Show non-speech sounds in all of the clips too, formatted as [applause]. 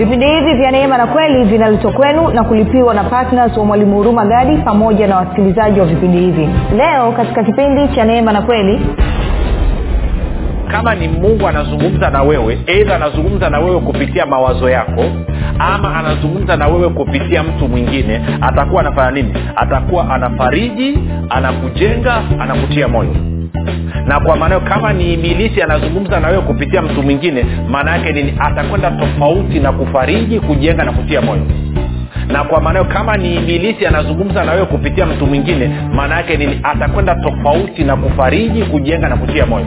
vipindi hivi vya neema na kweli vinaletwa kwenu na kulipiwa na ptns wa mwalimu huruma gadi pamoja na wasikilizaji wa vipindi hivi. Leo katika kipindi cha neema na kweli kama ni mungu anazungumza na wewe eidha anazungumza na wewe kupitia mawazo yako ama anazungumza na wewe kupitia mtu mwingine atakuwa anafanya nini? Atakuwa anafariji anakujenga anakutia moyo na kwa maana kama ni ibilisi anazungumza na wewe kupitia mtu mwingine maana yake nini? Atakwenda tofauti na kufariji kujenga na kutia moyo. Na kwa maana hiyo kama ni ibilisi anazungumza na wewe kupitia mtu mwingine maana yake nini? Atakwenda tofauti na kufariji kujenga na kutia moyo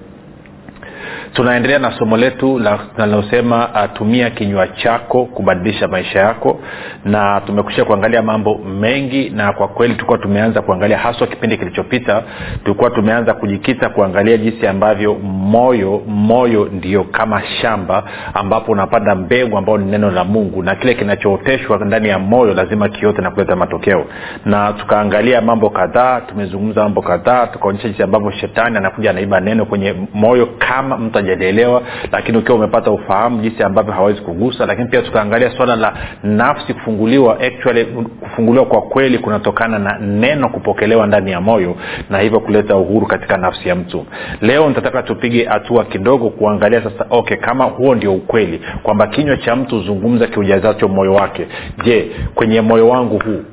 tunaendelea na somo letu linalosema uh, tumia kinywa chako kubadilisha maisha yako. Na tumekusha kuangalia mambo mengi na kwa kweli tulikuwa tumeanza kuangalia haswa kipindi kilichopita tulikuwa tumeanza kujikita kuangalia jinsi ambavyo moyo moyo ndio kama shamba ambapo unapanda mbegu ambao ni neno la mungu na kile kinachooteshwa ndani ya moyo lazima kiote na kuleta matokeo. Na tukaangalia mambo kadhaa tumezungumza mambo kadhaa tukaonyesha jinsi ambavyo shetani anakuja anaiba neno kwenye moyo kama mtu hajalielewa lakini ukiwa umepata ufahamu jinsi ambavyo hawezi kugusa lakini pia tukaangalia swala la nafsi kufunguliwa actually kufunguliwa kwa kweli kunatokana na neno kupokelewa ndani ya moyo na hivyo kuleta uhuru katika nafsi ya mtu. Leo nitataka tupige hatua kidogo kuangalia sasa okay kama huo ndio ukweli kwamba kinywa cha mtu huzungumza kiujazacho moyo wake. Je kwenye moyo wangu huu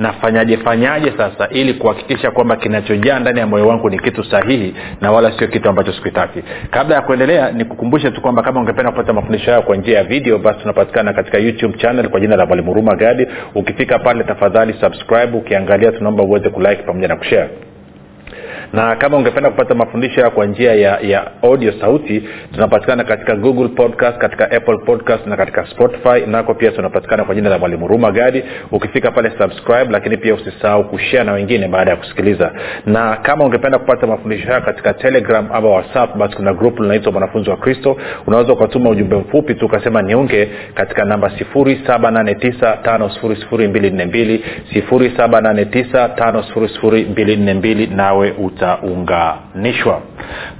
nafanyaje fanyaje sasa ili kuhakikisha kwamba kinachojaa ndani ya moyo wangu ni kitu sahihi na wala sio kitu ambacho sikitaki. Kabla ya kuendelea nikukumbushe tu kwamba kama ungependa kupata mafundisho hayo kwa njia ya video basi tunapatikana katika youtube channel kwa jina la mwalimu huruma gadi. Ukifika pale tafadhali subscribe. Ukiangalia tunaomba uweze kulike pamoja na kushare na kama ungependa kupata mafundisho kwa njia ya, ya audio sauti tunapatikana katika google podcast katika apple podcast na katika spotify. Nako pia tunapatikana kwa jina la mwalimu ruma gadi. Ukifika pale subscribe lakini pia usisahau kushare na wengine baada ya kusikiliza. Na kama ungependa kupata mafundisho haya katika telegram ama whatsapp basi kuna grupu linaitwa mwanafunzi wa kristo. Unaweza ukatuma ujumbe mfupi tu ukasema niunge katika namba 7895242 7895242 nawe uta utaunganishwa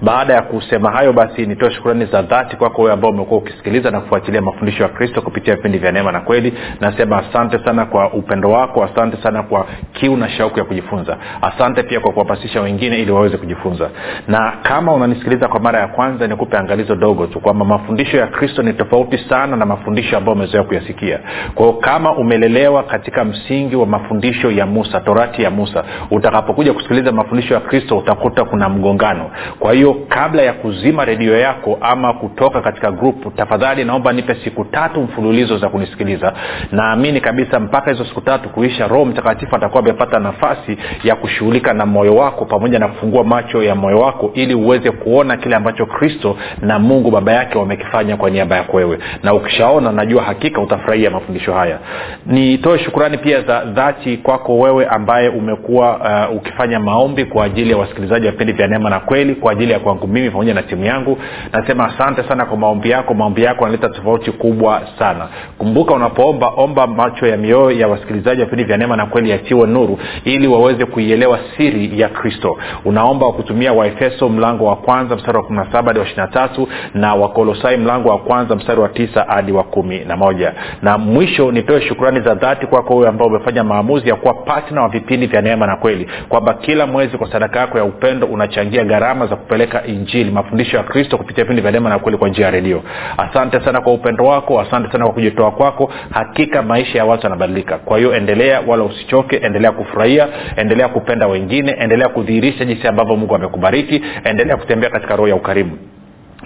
baada ya kusema hayo basi nitoe shukurani za dhati kwako wewe ambao umekuwa ukisikiliza na kufuatilia mafundisho ya kristo kupitia vipindi vya neema na kweli. Nasema asante sana kwa upendo wako asante sana kwa kiu na shauku ya kujifunza. Asante pia kwa kuhamasisha wengine ili waweze kujifunza. Na kama unanisikiliza kwa mara ya kwanza nikupe angalizo dogo tu kwamba mafundisho ya kristo ni tofauti sana na mafundisho ambayo umezoea kuyasikia. Kwao kama umelelewa katika msingi wa mafundisho ya musa torati ya musa utakapokuja kusikiliza mafundisho ya kristo utakuta kuna mgongano kwa hiyo kabla ya kuzima redio yako ama kutoka katika grupu tafadhali naomba nipe siku tatu mfululizo za kunisikiliza. Naamini kabisa mpaka hizo siku tatu kuisha roho mtakatifu atakuwa amepata nafasi ya kushughulika na moyo wako pamoja na kufungua macho ya moyo wako ili uweze kuona kile ambacho kristo na mungu baba yake wamekifanya kwa niaba yako wewe. Na ukishaona najua hakika utafurahia mafundisho haya. Nitoe shukurani pia za dhati kwako wewe ambaye umekuwa uh, ukifanya maombi kwa ajili ya wasikilizaji wa vipindi vya neema na kweli. Kwa ajili ya kwangu mimi pamoja na timu yangu. Nasema asante sana kwa maombi yako. Maombi yako yanaleta tofauti kubwa sana. Kumbuka unapoomba omba macho ya mioyo ya wasikilizaji wa vipindi vya neema na kweli yatiwe nuru ili waweze kuielewa siri ya kristo. Unaomba wa waefeso mlango wa kwanza mstari wa 17 hadi wa 23 na wakolosai mlango wa kwanza mstari wa tisa hadi wa kumi na moja. Na mwisho nitoe shukrani za dhati kwako wewe ambao umefanya maamuzi ya kuwa patna wa vipindi vya neema na kweli kwamba kila mwezi kwa sadaka yako ya upendo unachangia gharama za kupeleka injili mafundisho ya kristo kupitia vipindi vya neema na kweli kwa njia ya redio. Asante sana kwa upendo wako asante sana kwa kujitoa kwako. Hakika maisha ya watu yanabadilika. Kwa hiyo endelea wala usichoke endelea kufurahia endelea kupenda wengine endelea kudhihirisha jinsi ambavyo mungu amekubariki endelea kutembea katika roho ya ukarimu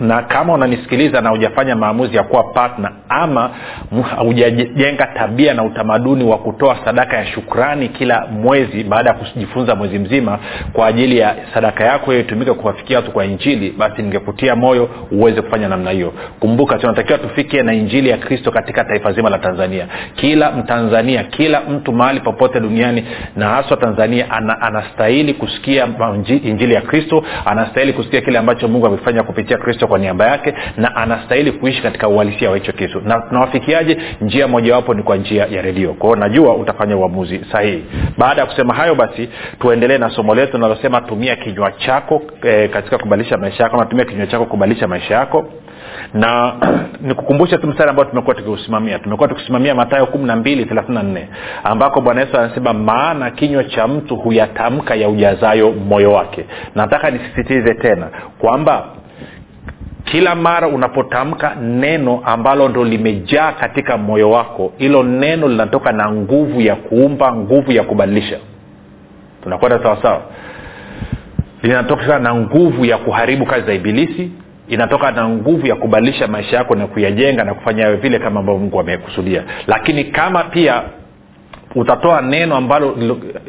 na kama unanisikiliza na hujafanya maamuzi ya kuwa partner ama hujajenga tabia na utamaduni wa kutoa sadaka ya shukrani kila mwezi baada ya kujifunza mwezi mzima kwa ajili ya sadaka yako hiyo itumike kuwafikia watu kwa injili basi ningekutia moyo uweze kufanya namna hiyo. Kumbuka tunatakiwa tufike na injili ya kristo katika taifa zima la tanzania. Kila mtanzania kila mtu mahali popote duniani na haswa tanzania ana, anastahili kusikia injili ya kristo anastahili kusikia kile ambacho mungu amefanya kupitia kristo kwa niaba yake na anastahili kuishi katika uhalisia wa hicho kitu. Na tunawafikiaje? Njia mojawapo ni kwa njia ya redio. Kwao najua utafanya uamuzi sahihi. Baada ya kusema hayo basi tuendelee na somo letu linalosema tumia kinywa chako e, katika kubadilisha maisha yako natumia kinywa chako kubadilisha maisha yako. Na [clears throat] nikukumbushe tu mstari ambao tumekuwa tukiusimamia. Tumekuwa tukisimamia matayo kumi na mbili thelathini nne ambako bwana yesu anasema maana kinywa cha mtu huyatamka ya ujazayo moyo wake. Nataka nisisitize tena kwamba kila mara unapotamka neno ambalo ndo limejaa katika moyo wako hilo neno linatoka na nguvu ya kuumba nguvu ya kubadilisha. Tunakwenda sawasawa linatoka na nguvu ya kuharibu kazi za ibilisi inatoka na nguvu ya kubadilisha maisha yako na kuyajenga na kufanya yawe vile kama ambavyo mungu amekusudia. Lakini kama pia utatoa neno ambalo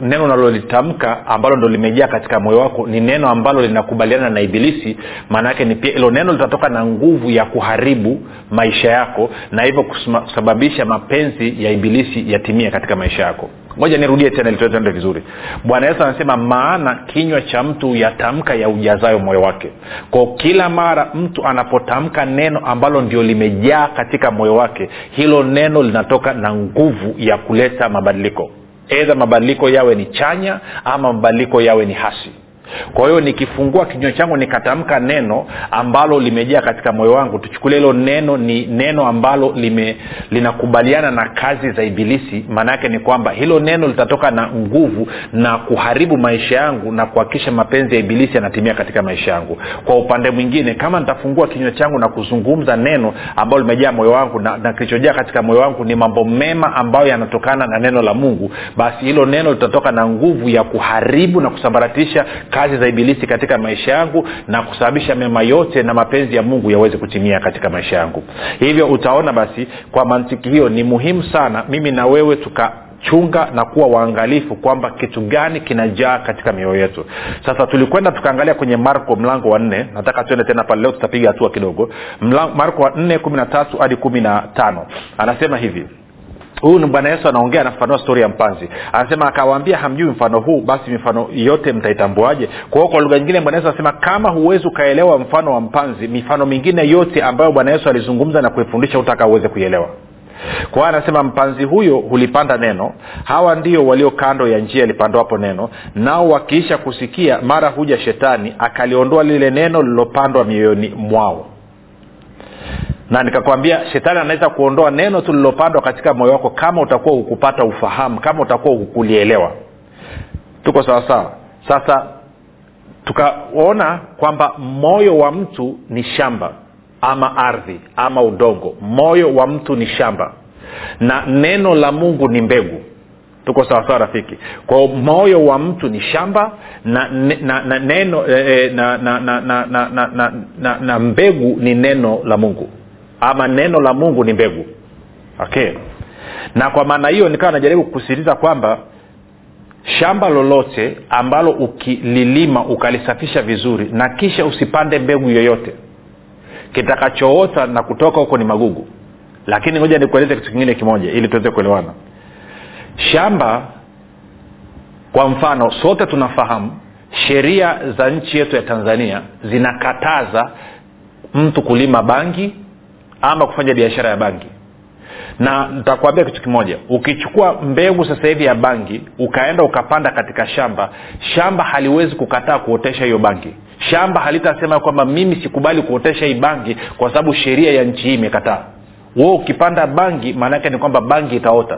neno unalolitamka ambalo ndo limejaa katika moyo wako ni neno ambalo linakubaliana na ibilisi. Maana yake ni pia hilo neno litatoka na nguvu ya kuharibu maisha yako na hivyo kusababisha mapenzi ya ibilisi yatimie katika maisha yako moja nirudie tena ilituende vizuri. Bwana yesu anasema maana kinywa cha mtu yatamka ya ujazayo moyo wake. Kwa kila mara mtu anapotamka neno ambalo ndio limejaa katika moyo wake hilo neno linatoka na nguvu ya kuleta mabadiliko. Edha mabadiliko yawe ni chanya ama mabadiliko yawe ni hasi kwa hiyo nikifungua kinywa changu nikatamka neno ambalo limejaa katika moyo wangu tuchukulie hilo neno ni neno ambalo lime linakubaliana na kazi za ibilisi. Maana yake ni kwamba hilo neno litatoka na nguvu na kuharibu maisha yangu na kuhakikisha mapenzi ya ibilisi yanatimia katika maisha yangu. Kwa upande mwingine kama nitafungua kinywa changu na kuzungumza neno ambalo limejaa moyo wangu na, na kilichojaa katika moyo wangu ni mambo mema ambayo yanatokana na neno la mungu basi hilo neno litatoka na nguvu ya kuharibu na kusambaratisha kazi za ibilisi katika maisha yangu na kusababisha mema yote na mapenzi ya mungu yaweze kutimia katika maisha yangu. Hivyo utaona basi kwa mantiki hiyo ni muhimu sana mimi na wewe tuka chunga na kuwa waangalifu kwamba kitu gani kinajaa katika mioyo yetu. Sasa tulikwenda tukaangalia kwenye marko mlango wa nne nataka tuende tena pale leo tutapiga hatua kidogo. Marko wa nne kumi na tatu hadi kumi na tano. Anasema hivi huyu ni bwana yesu anaongea anafafanua stori ya mpanzi. Anasema akawaambia hamjui mfano huu basi mifano yote mtaitambuaje? Kwa hiyo kwa lugha nyingine bwana yesu anasema kama huwezi ukaelewa mfano wa mpanzi mifano mingine yote ambayo bwana yesu alizungumza na kuifundisha utaka uweze kuielewa. Kwa anasema mpanzi huyo hulipanda neno. Hawa ndio walio kando ya njia lipandwapo neno. Nao wakiisha kusikia mara huja shetani akaliondoa lile neno lililopandwa mioyoni mwao na nikakwambia shetani anaweza kuondoa neno tulilopandwa katika moyo wako kama utakuwa hukupata ufahamu kama utakuwa hukulielewa. Tuko sawasawa sasa tukaona kwamba moyo wa mtu ni shamba ama ardhi ama udongo. Moyo wa mtu ni shamba na neno la mungu ni mbegu. Tuko sawasawa rafiki? Kwao moyo wa mtu ni shamba na, na, na neno na mbegu ni neno la mungu ama neno la mungu ni mbegu. Okay. Na kwa maana hiyo nikawa najaribu kusisitiza kwamba shamba lolote ambalo ukililima ukalisafisha vizuri na kisha usipande mbegu yoyote kitakachoota na kutoka huko ni magugu. Lakini ngoja nikueleze kitu kingine kimoja ili tuweze kuelewana. Shamba kwa mfano sote tunafahamu sheria za nchi yetu ya tanzania zinakataza mtu kulima bangi ama kufanya biashara ya bangi. Na nitakwambia kitu kimoja. Ukichukua mbegu sasa hivi ya bangi ukaenda ukapanda katika shamba shamba haliwezi kukataa kuotesha hiyo bangi. Shamba halitasema kwamba mimi sikubali kuotesha hii bangi kwa sababu sheria ya nchi hii imekataa. Wo ukipanda bangi maana yake ni kwamba bangi itaota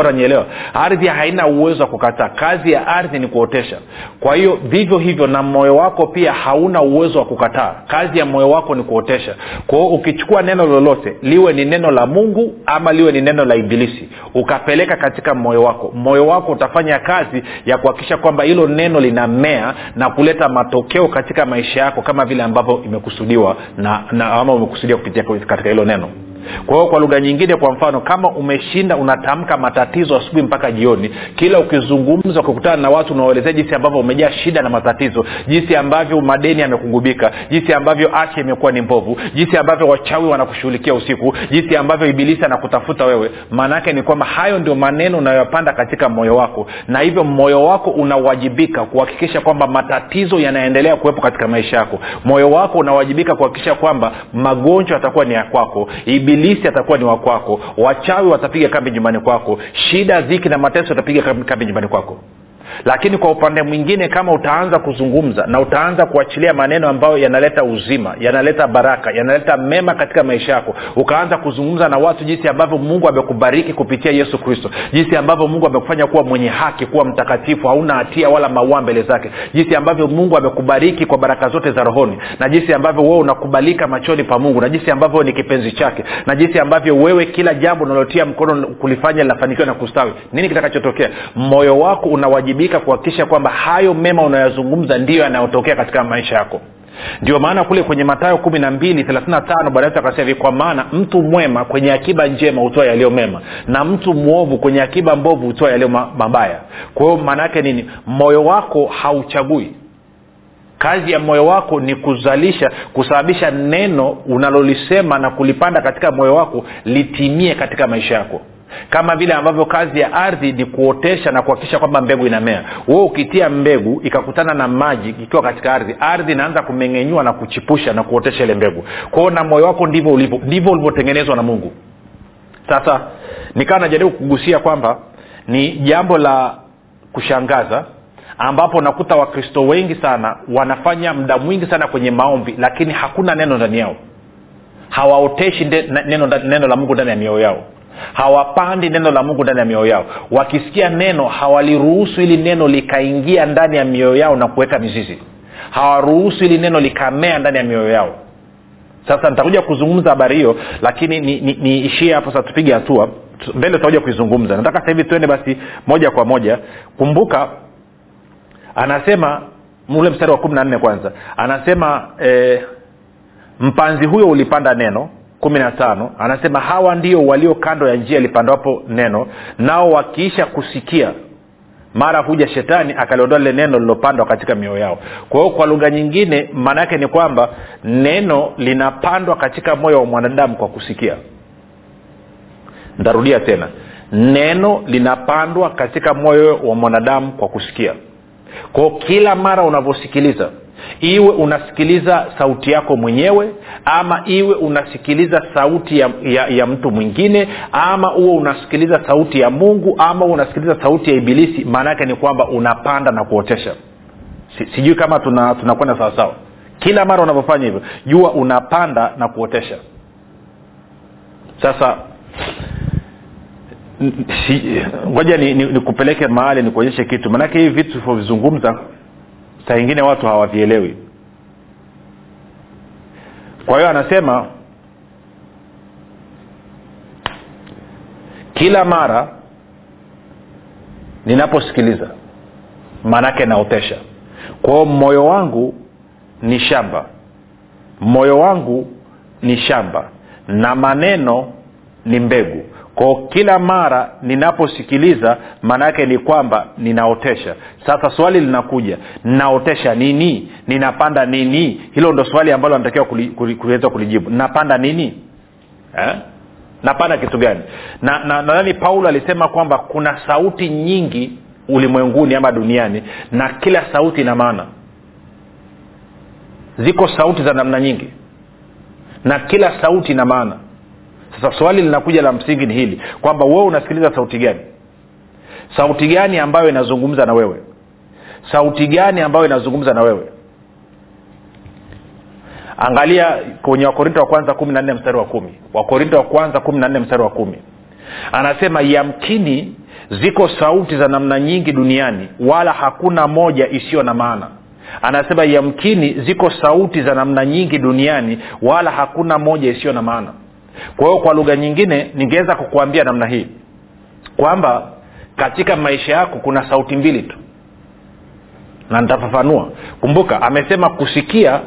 unanyelewa ardhi haina uwezo wa kukataa kazi ya ardhi ni kuotesha. Kwa hiyo vivyo hivyo na moyo wako pia hauna uwezo wa kukataa. Kazi ya moyo wako ni kuotesha. Kwa hiyo ukichukua neno lolote liwe ni neno la mungu ama liwe ni neno la ibilisi ukapeleka katika moyo wako. Moyo wako utafanya kazi ya kuhakikisha kwamba hilo neno linamea na kuleta matokeo katika maisha yako kama vile ambavyo imekusudiwa na, na ama umekusudia kupitia katika hilo neno kwa hiyo kwa lugha nyingine kwa mfano kama umeshinda unatamka matatizo asubuhi mpaka jioni kila ukizungumza ukikutana na watu unawaelezea jinsi ambavyo umejaa shida na matatizo jinsi ambavyo madeni yamekugubika jinsi ambavyo afya imekuwa ni mbovu jinsi ambavyo wachawi wanakushughulikia usiku jinsi ambavyo ibilisi anakutafuta wewe. Maana yake ni kwamba hayo ndio maneno unayoyapanda katika moyo wako na hivyo moyo wako unawajibika kuhakikisha kwamba matatizo yanaendelea kuwepo katika maisha yako. Moyo wako unawajibika kuhakikisha kwamba magonjwa yatakuwa ni ya kwako ibilisi atakuwa ni wakwako wachawi watapiga kambi nyumbani kwako. Shida dhiki na mateso yatapiga kambi nyumbani kwako lakini kwa upande mwingine kama utaanza kuzungumza na utaanza kuachilia maneno ambayo yanaleta uzima yanaleta baraka yanaleta mema katika maisha yako ukaanza kuzungumza na watu jinsi ambavyo mungu amekubariki kupitia yesu kristo jinsi ambavyo mungu amekufanya kuwa mwenye haki kuwa mtakatifu hauna hatia wala maua mbele zake jinsi ambavyo mungu amekubariki kwa baraka zote za rohoni na jinsi ambavyo wewe unakubalika machoni pa mungu na jinsi ambavyo ni kipenzi chake na jinsi ambavyo wewe kila jambo unalotia mkono kulifanya linafanikiwa na kustawi. Nini kitakachotokea? Moyo wako unawajibika unawajibika kuhakikisha kwamba hayo mema unayozungumza ndiyo yanayotokea katika maisha yako. Ndio maana kule kwenye matayo kumi na mbili thelathina bwana yesu akasema hivi kwa maana mtu mwema kwenye akiba njema hutoa yaliyo mema na mtu mwovu kwenye akiba mbovu hutoa yaliyo mabaya. Kwa hiyo maana yake nini? Moyo wako hauchagui. Kazi ya moyo wako ni kuzalisha kusababisha neno unalolisema na kulipanda katika moyo wako litimie katika maisha yako kama vile ambavyo kazi ya ardhi ni kuotesha na kuhakikisha kwamba mbegu inamea. Wewe ukitia mbegu ikakutana na maji ikiwa katika ardhi ardhi inaanza kumeng'enyua na kuchipusha na kuotesha ile mbegu. Kwao na moyo wako ndivyo ulivyo ndivyo ulivyotengenezwa na mungu. Sasa nikawa najaribu kugusia kwamba ni jambo la kushangaza ambapo nakuta wakristo wengi sana wanafanya muda mwingi sana kwenye maombi lakini hakuna neno ndani yao. Hawaoteshi neno, neno la mungu ndani ya mioyo yao hawapandi neno la mungu ndani ya mioyo yao. Wakisikia neno hawaliruhusu ili neno likaingia ndani ya mioyo yao na kuweka mizizi. Hawaruhusu ili neno likamea ndani ya mioyo yao. Sasa nitakuja kuzungumza habari hiyo lakini niishie ni, ni hapo sasa tupige hatua. Mbele tutakuja kuizungumza. Nataka sasa hivi tuende basi moja kwa moja. Kumbuka anasema ule mstari wa kumi na nne kwanza. Anasema eh, mpanzi huyo ulipanda neno kumi na tano anasema hawa ndio walio kando ya njia lipandwapo neno nao wakiisha kusikia mara huja shetani akaliondoa lile neno lilopandwa katika mioyo yao. Kwa hiyo kwa lugha nyingine maana yake ni kwamba neno linapandwa katika moyo wa mwanadamu kwa kusikia. Ntarudia tena. Neno linapandwa katika moyo wa mwanadamu kwa kusikia. Kwao kila mara unavyosikiliza iwe unasikiliza sauti yako mwenyewe ama iwe unasikiliza sauti ya, ya, ya mtu mwingine ama uwe unasikiliza sauti ya mungu ama uwe unasikiliza sauti ya ibilisi maana ni kwamba unapanda na kuotesha. Si, sijui kama tunakwenda tuna sawasawa kila mara unavyofanya hivyo jua unapanda na kuotesha. Sasa ngoja nikupeleke ni, ni mahali nikuonyeshe kitu. Maanake hivi vitu tulivyovizungumza saa ingine watu hawavielewi kwa hiyo anasema kila mara ninaposikiliza maanake naotesha. Kwa hiyo moyo wangu ni shamba. Moyo wangu ni shamba. Na maneno ni mbegu kwao kila mara ninaposikiliza maana yake ni kwamba ninaotesha. Sasa swali linakuja ninaotesha nini? Ninapanda nini? Hilo ndo swali ambalo natakiwa kuli, kulijibu. Napanda nini? Eh? napanda kitu gani? Na nadhani na, paulo alisema kwamba kuna sauti nyingi ulimwenguni ama duniani na kila sauti ina maana. Ziko sauti za namna nyingi na kila sauti ina maana sasa swali linakuja la msingi ni hili kwamba wewe unasikiliza sauti gani? Sauti gani ambayo inazungumza na wewe? Sauti gani ambayo inazungumza na wewe? Angalia kwenye wakorinto wa kwanza kumi na nne mstari wa kumi. Wakorinto wa kwanza kumi na nne mstari wa kumi. Anasema yamkini ziko sauti za namna nyingi duniani wala hakuna moja isiyo na maana. Anasema yamkini ziko sauti za namna nyingi duniani wala hakuna moja isiyo na maana kwa hiyo kwa lugha nyingine ningeweza kukuambia namna hii. Kwamba katika maisha yako kuna sauti mbili tu. Na nitafafanua. Kumbuka amesema kusikia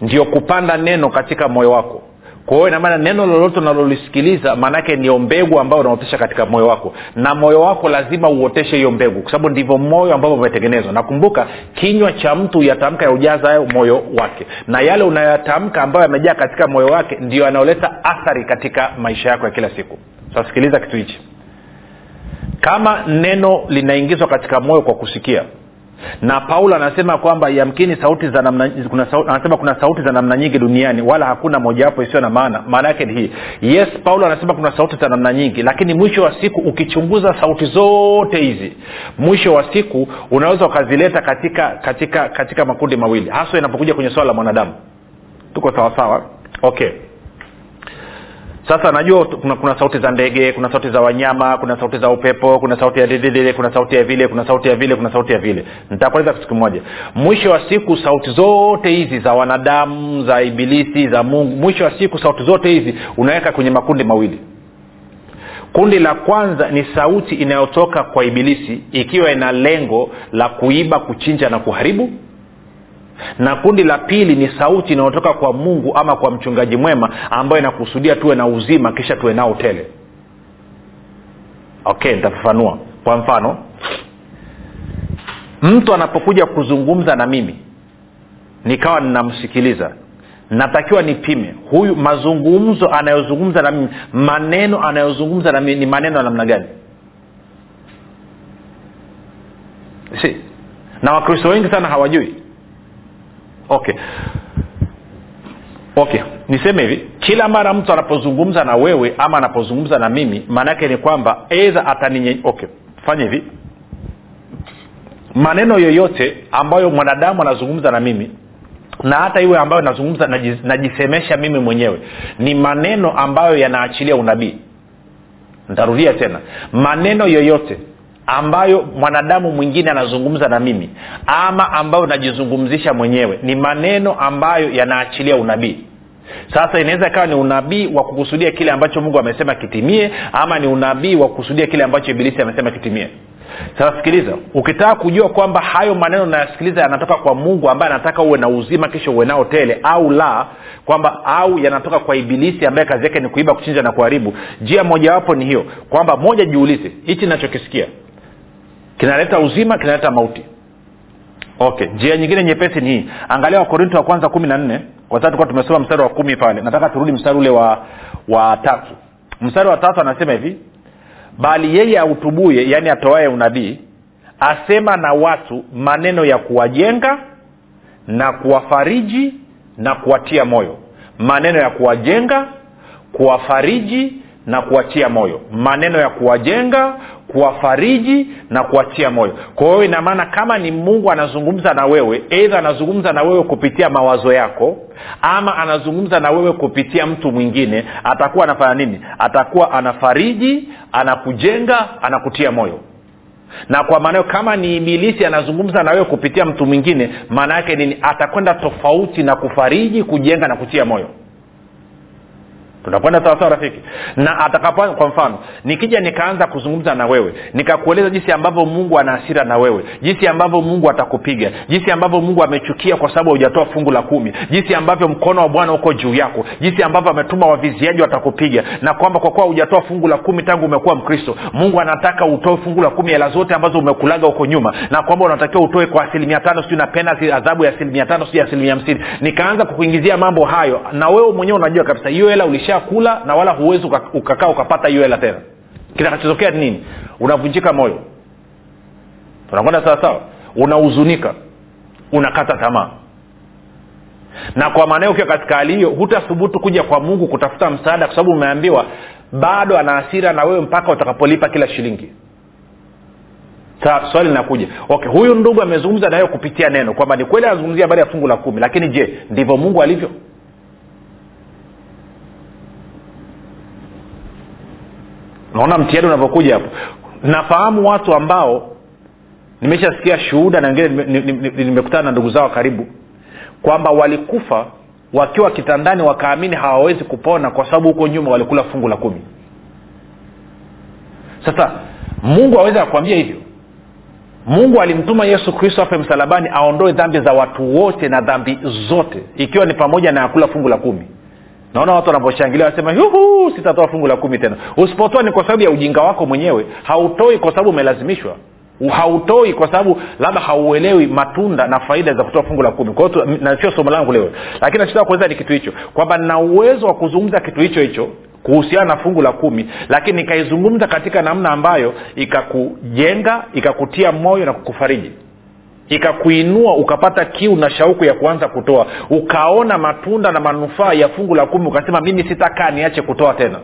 ndio kupanda neno katika moyo wako kwa hiyo inamaana neno lolote unalolisikiliza maanaake ndio mbegu ambayo unaotesha katika moyo wako. Na moyo wako lazima uoteshe hiyo mbegu kwa sababu ndivyo moyo ambavyo umetengenezwa. Nakumbuka kinywa cha mtu yatamka ya ujaza hayo moyo wake. Na yale unayoyatamka ambayo yamejaa katika moyo wake ndio yanayoleta athari katika maisha yako ya kila siku. Sasikiliza kitu hichi. Kama neno linaingizwa katika moyo kwa kusikia na paulo anasema kwamba yamkini sauti za namna kuna sauti, anasema kuna sauti za namna nyingi duniani wala hakuna mojawapo isiyo na maana. Maana yake ni hii. Yes paulo anasema kuna sauti za namna nyingi lakini mwisho wa siku ukichunguza sauti zote hizi mwisho wa siku unaweza ukazileta katika katika katika makundi mawili. Haswa inapokuja kwenye swala la mwanadamu. Tuko sawasawa? Okay sasa najua kuna, kuna sauti za ndege kuna sauti za wanyama kuna sauti za upepo kuna sauti ya dididile kuna sauti ya vile kuna sauti ya vile kuna sauti ya vile. Nitakueleza kitu kimoja. Mwisho wa siku sauti zote hizi za wanadamu za ibilisi za mungu mwisho wa siku sauti zote hizi unaweka kwenye makundi mawili. Kundi la kwanza ni sauti inayotoka kwa ibilisi ikiwa ina lengo la kuiba kuchinja na kuharibu na kundi la pili ni sauti inayotoka kwa mungu ama kwa mchungaji mwema ambayo inakusudia tuwe na uzima kisha tuwe nao tele. Okay nitafafanua. Kwa mfano mtu anapokuja kuzungumza na mimi nikawa ninamsikiliza natakiwa nipime huyu mazungumzo anayozungumza na mimi maneno anayozungumza na mimi ni maneno ya namna gani? Si. Na wakristo wengi sana hawajui okay. Okay. Niseme hivi kila mara mtu anapozungumza na wewe ama anapozungumza na mimi maanaake ni kwamba edha ataninye okay. Fanya hivi. Maneno yoyote ambayo mwanadamu anazungumza na mimi na hata iwe ambayo nazungumza najisemesha mimi mwenyewe ni maneno ambayo yanaachilia unabii. Ntarudia tena. Maneno yoyote ambayo mwanadamu mwingine anazungumza na mimi ama ambayo najizungumzisha mwenyewe ni maneno ambayo yanaachilia unabii. Sasa inaweza ikawa ni unabii wa kukusudia kile ambacho mungu amesema kitimie ama ni unabii wa kukusudia kile ambacho ibilisi amesema kitimie. Sasa sikiliza ukitaka kujua kwamba hayo maneno nayasikiliza yanatoka kwa mungu ambaye anataka uwe na uzima kisha uwe nao tele au la kwamba au yanatoka kwa ibilisi ambaye kazi yake ni kuiba kuchinja na kuharibu njia mojawapo ni hiyo kwamba moja jiulize hichi nachokisikia kinaleta uzima kinaleta mauti. Okay njia nyingine nyepesi ni hii. Angalia wakorinto wa kwanza kumi na nne. Kwa sababu tulikuwa tumesoma mstari wa kumi pale. Nataka turudi mstari ule wa wa tatu. Mstari wa tatu anasema hivi bali yeye autubuye yaani atoaye unabii asema na watu maneno ya kuwajenga na kuwafariji na kuwatia moyo. Maneno ya kuwajenga kuwafariji na kuwatia moyo. Maneno ya kuwajenga kuwafariji na kuwatia moyo. Kwa hiyo inamaana kama ni mungu anazungumza na wewe eidha anazungumza na wewe kupitia mawazo yako ama anazungumza na wewe kupitia mtu mwingine atakuwa anafanya nini? Atakuwa anafariji anakujenga anakutia moyo. Na kwa maanao kama ni ibilisi anazungumza na wewe kupitia mtu mwingine maana yake nini? Atakwenda tofauti na kufariji kujenga na kutia moyo tunakwenda sawasawa rafiki? Na atakapo kwa mfano nikija nikaanza kuzungumza na wewe nikakueleza jinsi ambavyo mungu ana hasira na wewe jinsi ambavyo mungu atakupiga jinsi ambavyo mungu amechukia kwa sababu haujatoa fungu la kumi jinsi ambavyo mkono wa bwana uko juu yako jinsi ambavyo ametuma waviziaji watakupiga na kwamba kwa kuwa hujatoa fungu la kumi tangu umekuwa mkristo mungu anataka utoe fungu la kumi hela zote ambazo umekulaga huko nyuma na kwamba unatakiwa utoe kwa asilimia tano siu na penalty adhabu ya asilimia tano sijui asilimia hamsini. Nikaanza kukuingizia mambo hayo na wewe mwenyewe unajua kabisa hiyo hela ulishakula na wala huwezi ukakaa ukapata hiyo hela tena. Kitakachotokea ni nini? Unavunjika moyo. Unakwenda sawasawa unahuzunika. Unakata tamaa. Na kwa maanao ukiwa katika hali hiyo hutathubutu kuja kwa mungu kutafuta msaada kwa sababu umeambiwa bado ana hasira na wewe mpaka utakapolipa kila shilingi. Sa, swali linakuja. Okay huyu ndugu amezungumza nayo kupitia neno kwamba ni kweli anazungumzia habari ya fungu la kumi lakini je ndivyo mungu alivyo naona mtihani unavyokuja hapo. Nafahamu watu ambao nimeshasikia shuhuda na wengine nimekutana na ndugu zao karibu kwamba walikufa wakiwa kitandani wakaamini hawawezi kupona kwa sababu huko nyuma walikula fungu la kumi. Sasa mungu awezi akuambia hivyo. Mungu alimtuma yesu kristo afe msalabani aondoe dhambi za watu wote na dhambi zote ikiwa ni pamoja na yakula fungu la kumi naona watu wanaposhangilia wanasema yuhu sitatoa fungu la kumi tena. Usipotoa ni kwa sababu ya ujinga wako mwenyewe. Hautoi kwa sababu umelazimishwa. Hautoi kwa sababu labda hauelewi matunda na faida za kutoa fungu la kumi. Kwa hiyo nasio somo langu leo. Lakini nachotaka kueleza ni kitu hicho kwamba nina uwezo wa kuzungumza kitu hicho hicho kuhusiana na fungu la kumi lakini nikaizungumza katika namna ambayo ikakujenga ikakutia moyo na kukufariji ikakuinua ukapata kiu na shauku ya kuanza kutoa. Ukaona matunda na manufaa ya fungu la kumi ukasema mimi sitakaa niache kutoa tena.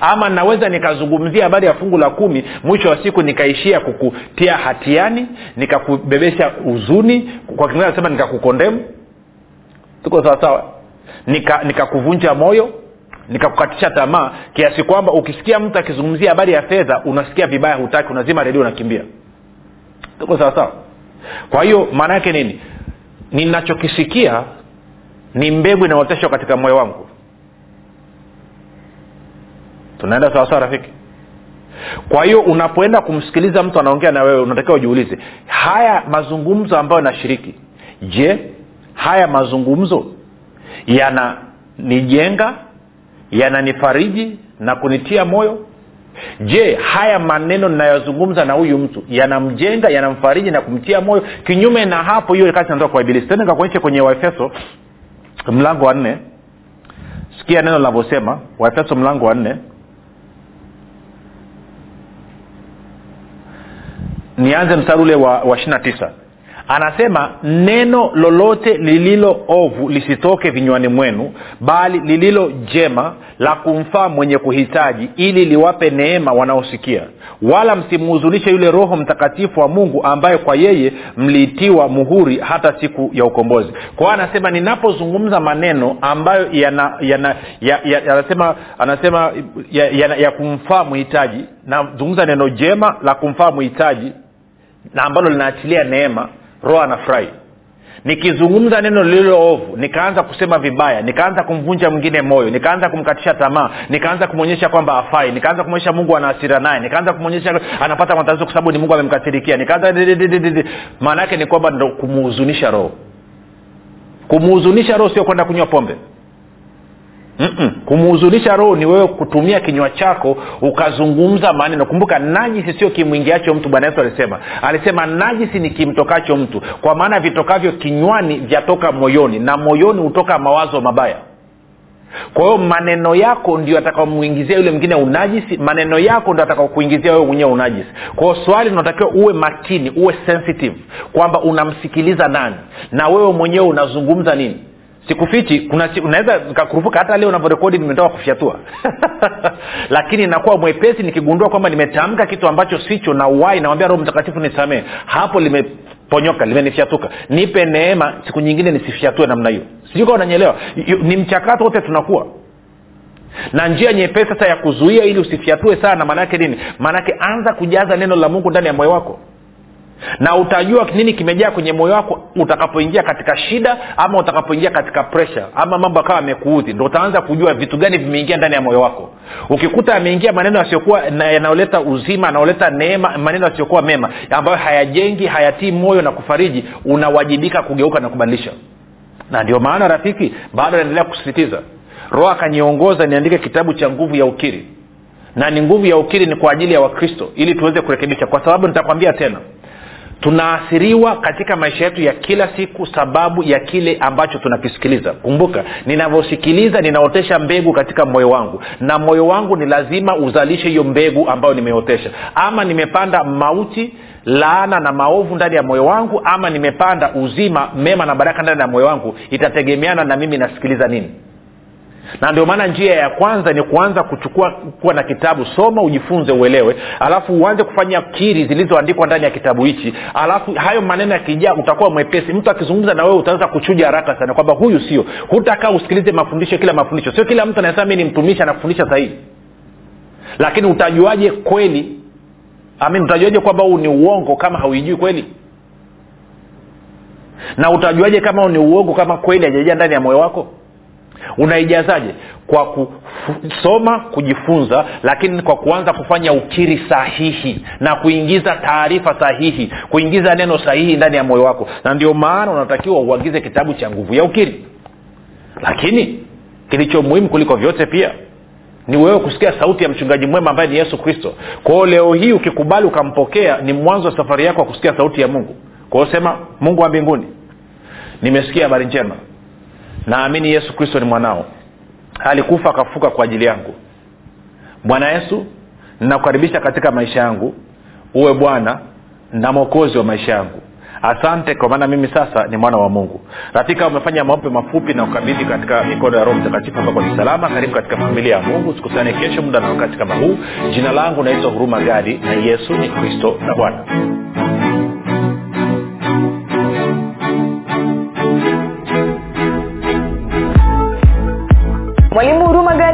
Ama naweza nikazungumzia habari ya fungu la kumi mwisho wa siku nikaishia kukutia hatiani nikakubebesha huzuni kwa kiingereza nasema nikakukondemu. Tuko sawasawa nikakuvunja nika moyo nikakukatisha tamaa kiasi kwamba ukisikia mtu akizungumzia habari ya fedha unasikia vibaya hutaki unazima redio unakimbia. Tuko sawasawa kwa hiyo maana yake nini? Ninachokisikia ni mbegu inaoteshwa katika moyo wangu. Tunaenda sawasawa rafiki? Kwa hiyo unapoenda kumsikiliza mtu anaongea na wewe unatakiwa ujiulize haya mazungumzo ambayo nashiriki je haya mazungumzo yananijenga yananifariji na kunitia moyo je haya maneno ninayozungumza na huyu mtu yanamjenga yanamfariji na kumtia moyo? Kinyume na hapo hiyo kazi natoka kwa ibilisi. Tena nikakuonyesha kwenye waefeso mlango wa nne. Sikia neno linavyosema waefeso mlango wa nne. Nianze mstari ule wa, wa ishiri tisa anasema neno lolote lililo ovu lisitoke vinywani mwenu bali lililo jema la kumfaa mwenye kuhitaji ili liwape neema wanaosikia. Wala msimhuzunishe yule roho mtakatifu wa mungu ambaye kwa yeye mliitiwa muhuri hata siku ya ukombozi. Kwa hiyo anasema ninapozungumza maneno ambayo yana, yana, ya, ya, anasema anasema ya, ya, ya kumfaa mhitaji nazungumza neno jema la kumfaa mhitaji na ambalo linaachilia neema roho anafurahi. Nikizungumza neno lililo ovu nikaanza kusema vibaya nikaanza kumvunja mwingine moyo nikaanza kumkatisha tamaa nikaanza kumwonyesha kwamba afai nikaanza kumwonyesha mungu anaasira naye nikaanza kumwonyesha anapata matatizo kwa sababu ni mungu amemkasirikia nikaanza maana yake ni kwamba ndo kumuhuzunisha roho. Kumuhuzunisha roho sio kwenda kunywa pombe kumuhuzunisha roho ni wewe kutumia kinywa chako ukazungumza maneno. Kumbuka najisi sio kimwingiacho mtu bwana yesu alisema. Alisema najisi ni kimtokacho mtu. Kwa maana vitokavyo kinywani vyatoka moyoni na moyoni hutoka mawazo mabaya. Kwa hiyo maneno yako ndio atakaomwingizia yule mwingine unajisi maneno yako ndio atakaokuingizia wewe mwenyewe unajisi. Kwao swali unatakiwa uwe makini uwe sensitive kwamba unamsikiliza nani? Na wewe mwenyewe unazungumza nini sikufichi kuna unaweza nikakurupuka hata leo unavyorekodi nimetoka kufyatua. [laughs] Lakini nakuwa mwepesi nikigundua kwamba nimetamka kitu ambacho sicho na uwai nawambia roho mtakatifu nisamee. Hapo limeponyoka limenifyatuka. Nipe neema siku nyingine nisifyatue namna hiyo. Sijui kaa unanyelewa ni mchakato wote tunakuwa. Na njia nyepesi sasa ya kuzuia ili usifyatue sana maanaake nini? Maanake anza kujaza neno la mungu ndani ya moyo wako na utajua nini kimejaa kwenye moyo wako utakapoingia katika shida ama utakapoingia katika presha ama mambo akawa amekuudhi ndo utaanza kujua vitu gani vimeingia ndani ya moyo wako. Ukikuta ameingia maneno yasiyokuwa yanayoleta uzima yanayoleta neema maneno yasiyokuwa mema ambayo hayajengi hayatii moyo na kufariji unawajibika kugeuka na kubadilisha. Na ndio maana rafiki bado anaendelea kusisitiza roho akaniongoza niandike kitabu cha nguvu ya ukiri. Na ni nguvu ya ukiri ni kwa ajili ya wakristo ili tuweze kurekebisha. Kwa sababu nitakwambia tena tunaathiriwa katika maisha yetu ya kila siku sababu ya kile ambacho tunakisikiliza. Kumbuka ninavyosikiliza ninaotesha mbegu katika moyo wangu. Na moyo wangu ni lazima uzalishe hiyo mbegu ambayo nimeotesha. Ama nimepanda mauti laana na maovu ndani ya moyo wangu ama nimepanda uzima mema na baraka ndani ya moyo wangu. Itategemeana na mimi nasikiliza nini na ndio maana njia ya kwanza ni kuanza kuchukua kuwa na kitabu soma ujifunze uelewe. Alafu uanze kufanya kiri zilizoandikwa ndani ya kitabu hichi. Alafu hayo maneno yakijaa utakuwa mwepesi. Mtu akizungumza na wewe utaanza kuchuja haraka sana kwamba huyu sio. Hutakaa usikilize mafundisho kila mafundisho. Sio kila mtu anasema mi ni mtumishi anafundisha sahihi lakini utajuaje kweli? Amin utajuaje kwamba huu ni uongo kama hauijui kweli? Na utajuaje kama ni uongo kama kweli hajaijaa ndani ya moyo wako unaijazaje? Kwa kusoma kujifunza lakini kwa kuanza kufanya ukiri sahihi na kuingiza taarifa sahihi kuingiza neno sahihi ndani ya moyo wako. Na ndio maana unatakiwa uagize kitabu cha nguvu ya ukiri. Lakini kilicho muhimu kuliko vyote pia ni wewe kusikia sauti ya mchungaji mwema ambaye ni yesu kristo. Kwao leo hii ukikubali ukampokea ni mwanzo wa safari yako wa kusikia sauti ya mungu. Kwao sema mungu wa mbinguni nimesikia habari njema naamini yesu kristo ni mwanao. Alikufa akafuka kwa ajili yangu. Bwana yesu ninakukaribisha katika maisha yangu. Uwe bwana na mwokozi wa maisha yangu. Asante kwa maana mimi sasa ni mwana wa mungu. Rafika umefanya maombe mafupi na ukabidhi katika mikono ya roho mtakatifu ambako ni salama. Karibu katika familia ya mungu. Sikusane kesho muda na wakati kama huu. Jina langu naitwa huruma gadi na yesu ni kristo na bwana mwalimu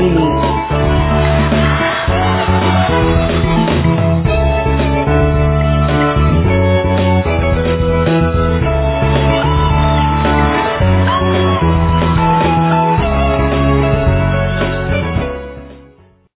Mimi.